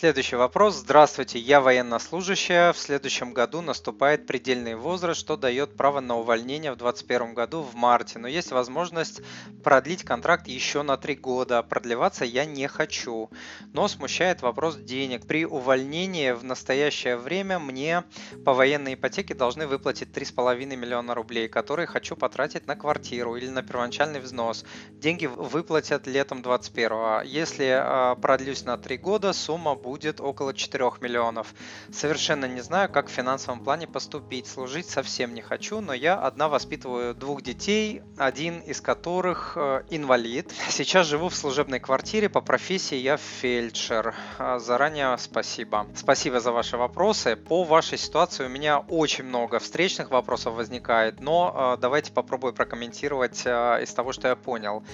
Следующий вопрос. Здравствуйте, я военнослужащая. В следующем году наступает предельный возраст, что дает право на увольнение в 2021 году в марте. Но есть возможность продлить контракт еще на три года. Продлеваться я не хочу. Но смущает вопрос денег. При увольнении в настоящее время мне по военной ипотеке должны выплатить 3,5 миллиона рублей, которые хочу потратить на квартиру или на первоначальный взнос. Деньги выплатят летом 2021. Если а, продлюсь на три года, сумма будет будет около 4 миллионов. Совершенно не знаю, как в финансовом плане поступить. Служить совсем не хочу, но я одна воспитываю двух детей, один из которых э, инвалид. Сейчас живу в служебной квартире, по профессии я фельдшер. А, заранее спасибо. Спасибо за ваши вопросы. По вашей ситуации у меня очень много встречных вопросов возникает, но э, давайте попробую прокомментировать э, из того, что я понял.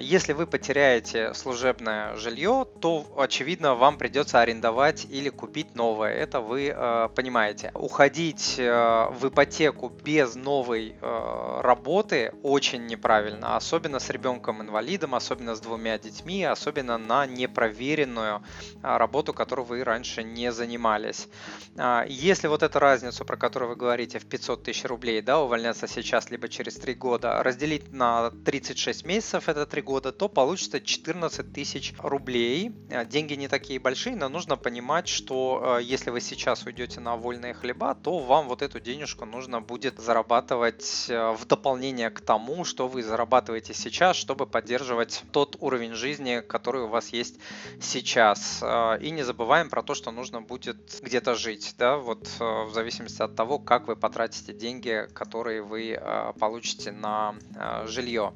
Если вы потеряете служебное жилье, то очевидно вам придется придется арендовать или купить новое. Это вы э, понимаете. Уходить э, в ипотеку без новой э, работы очень неправильно, особенно с ребенком-инвалидом, особенно с двумя детьми, особенно на непроверенную э, работу, которую вы раньше не занимались. Э, если вот эту разницу, про которую вы говорите, в 500 тысяч рублей, да, увольняться сейчас либо через 3 года, разделить на 36 месяцев, это 3 года, то получится 14 тысяч рублей. Э, деньги не такие большие, но нужно понимать, что э, если вы сейчас уйдете на вольные хлеба, то вам вот эту денежку нужно будет зарабатывать э, в дополнение к тому, что вы зарабатываете сейчас, чтобы поддерживать тот уровень жизни, который у вас есть сейчас. Э, и не забываем про то, что нужно будет где-то жить, да, вот в зависимости от того, как вы потратите деньги, которые вы получите на жилье.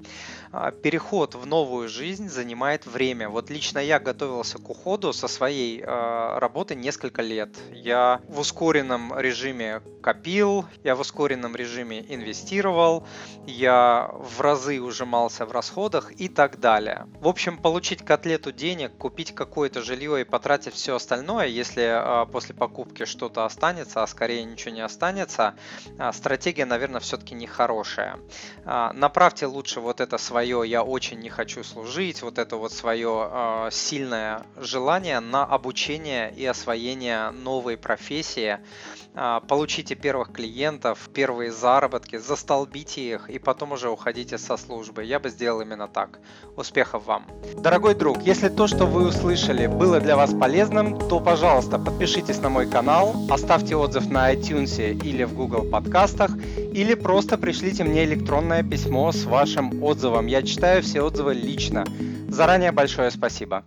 Переход в новую жизнь занимает время. Вот лично я готовился к уходу со своей моей э, работы несколько лет. Я в ускоренном режиме копил, я в ускоренном режиме инвестировал, я в разы ужимался в расходах и так далее. В общем, получить котлету денег, купить какое-то жилье и потратить все остальное, если э, после покупки что-то останется, а скорее ничего не останется, э, стратегия, наверное, все-таки не хорошая. Э, направьте лучше вот это свое «я очень не хочу служить», вот это вот свое э, сильное желание на обучение и освоение новой профессии, а, получите первых клиентов, первые заработки, застолбите их и потом уже уходите со службы. Я бы сделал именно так. Успехов вам! Дорогой друг, если то, что вы услышали, было для вас полезным, то, пожалуйста, подпишитесь на мой канал, оставьте отзыв на iTunes или в Google подкастах, или просто пришлите мне электронное письмо с вашим отзывом. Я читаю все отзывы лично. Заранее большое спасибо.